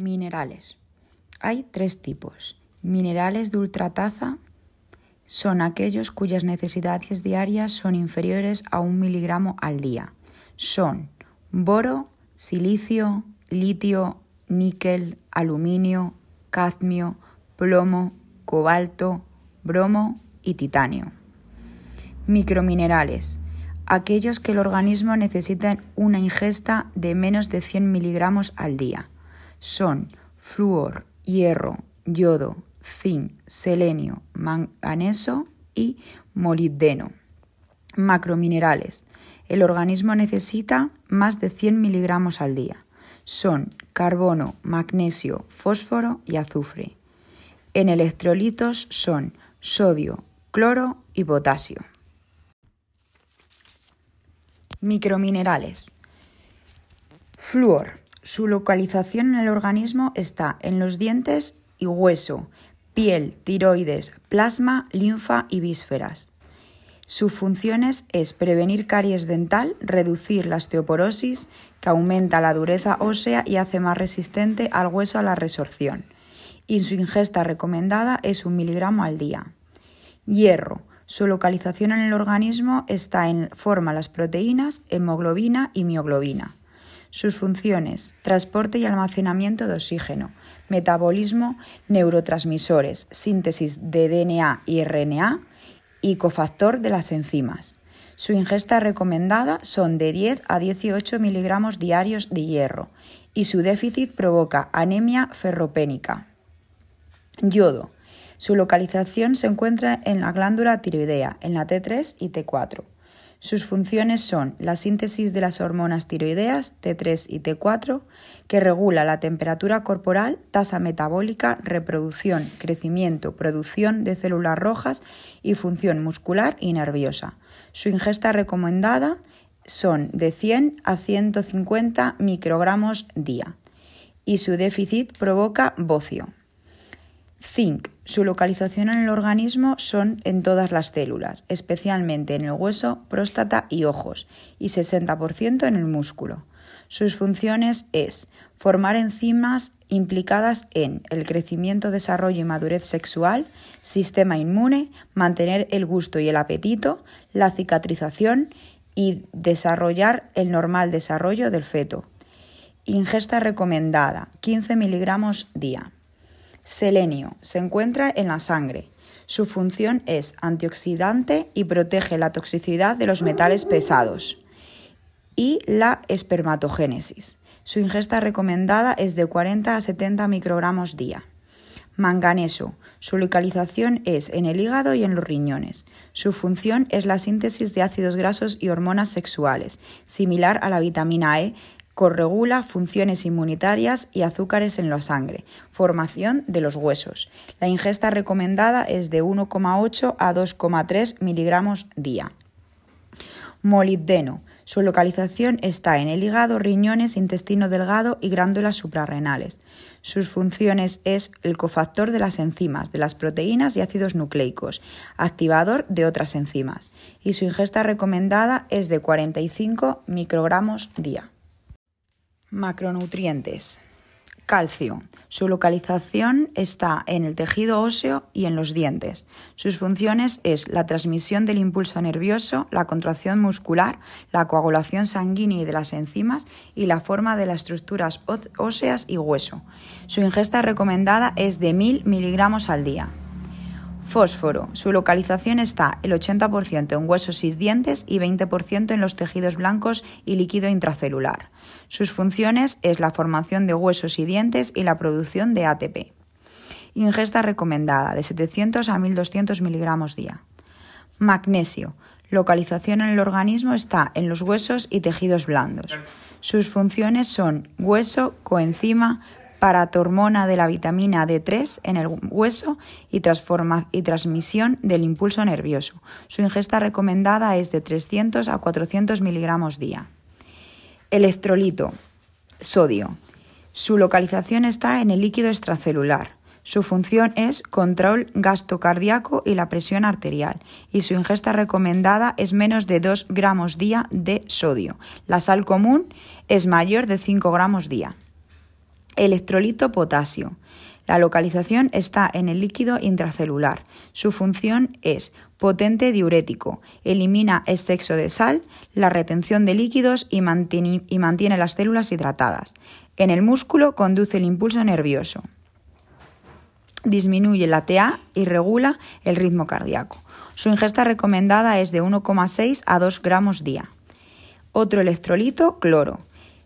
Minerales. Hay tres tipos. Minerales de ultrataza son aquellos cuyas necesidades diarias son inferiores a un miligramo al día. Son boro, silicio, litio, níquel, aluminio, cadmio, plomo, cobalto, bromo y titanio. Microminerales. Aquellos que el organismo necesita una ingesta de menos de 100 miligramos al día son flúor, hierro, yodo, zinc, selenio, manganeso y molibdeno. Macrominerales. El organismo necesita más de 100 miligramos al día. Son carbono, magnesio, fósforo y azufre. En electrolitos son sodio, cloro y potasio. Microminerales. Flúor. Su localización en el organismo está en los dientes y hueso, piel, tiroides, plasma, linfa y vísceras. Sus funciones es prevenir caries dental, reducir la osteoporosis, que aumenta la dureza ósea y hace más resistente al hueso a la resorción. Y su ingesta recomendada es un miligramo al día. Hierro. Su localización en el organismo está en forma las proteínas, hemoglobina y mioglobina. Sus funciones, transporte y almacenamiento de oxígeno, metabolismo, neurotransmisores, síntesis de DNA y RNA y cofactor de las enzimas. Su ingesta recomendada son de 10 a 18 miligramos diarios de hierro y su déficit provoca anemia ferropénica. Yodo. Su localización se encuentra en la glándula tiroidea, en la T3 y T4. Sus funciones son la síntesis de las hormonas tiroideas T3 y T4, que regula la temperatura corporal, tasa metabólica, reproducción, crecimiento, producción de células rojas y función muscular y nerviosa. Su ingesta recomendada son de 100 a 150 microgramos día y su déficit provoca bocio. Zinc. Su localización en el organismo son en todas las células, especialmente en el hueso, próstata y ojos, y 60% en el músculo. Sus funciones es formar enzimas implicadas en el crecimiento, desarrollo y madurez sexual, sistema inmune, mantener el gusto y el apetito, la cicatrización y desarrollar el normal desarrollo del feto. Ingesta recomendada 15 miligramos día. Selenio se encuentra en la sangre. Su función es antioxidante y protege la toxicidad de los metales pesados y la espermatogénesis. Su ingesta recomendada es de 40 a 70 microgramos día. Manganeso. Su localización es en el hígado y en los riñones. Su función es la síntesis de ácidos grasos y hormonas sexuales, similar a la vitamina E corregula funciones inmunitarias y azúcares en la sangre, formación de los huesos. La ingesta recomendada es de 1,8 a 2,3 miligramos día. Molibdeno. Su localización está en el hígado, riñones, intestino delgado y glándulas suprarrenales. Sus funciones es el cofactor de las enzimas, de las proteínas y ácidos nucleicos, activador de otras enzimas. Y su ingesta recomendada es de 45 microgramos día. Macronutrientes. Calcio. Su localización está en el tejido óseo y en los dientes. Sus funciones es la transmisión del impulso nervioso, la contracción muscular, la coagulación sanguínea y de las enzimas y la forma de las estructuras óseas y hueso. Su ingesta recomendada es de 1000 miligramos al día. Fósforo. Su localización está el 80% en huesos y dientes y 20% en los tejidos blancos y líquido intracelular. Sus funciones es la formación de huesos y dientes y la producción de ATP. Ingesta recomendada de 700 a 1200 miligramos día. Magnesio. Localización en el organismo está en los huesos y tejidos blandos. Sus funciones son hueso, coenzima, paratormona de la vitamina D3 en el hueso y, y transmisión del impulso nervioso. Su ingesta recomendada es de 300 a 400 miligramos día. Electrolito, sodio. Su localización está en el líquido extracelular. Su función es control gastocardíaco y la presión arterial y su ingesta recomendada es menos de 2 gramos día de sodio. La sal común es mayor de 5 gramos día. Electrolito potasio. La localización está en el líquido intracelular. Su función es potente diurético, elimina exceso de sal, la retención de líquidos y mantiene, y mantiene las células hidratadas. En el músculo conduce el impulso nervioso. Disminuye la TA y regula el ritmo cardíaco. Su ingesta recomendada es de 1,6 a 2 gramos día. Otro electrolito, cloro.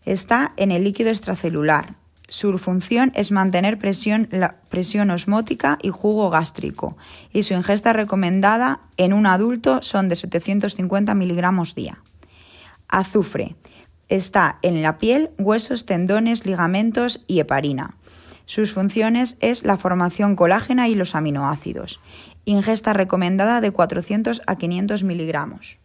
Está en el líquido extracelular. Su función es mantener presión, la presión osmótica y jugo gástrico, y su ingesta recomendada en un adulto son de 750 miligramos día. Azufre. Está en la piel, huesos, tendones, ligamentos y heparina. Sus funciones es la formación colágena y los aminoácidos. Ingesta recomendada de 400 a 500 miligramos.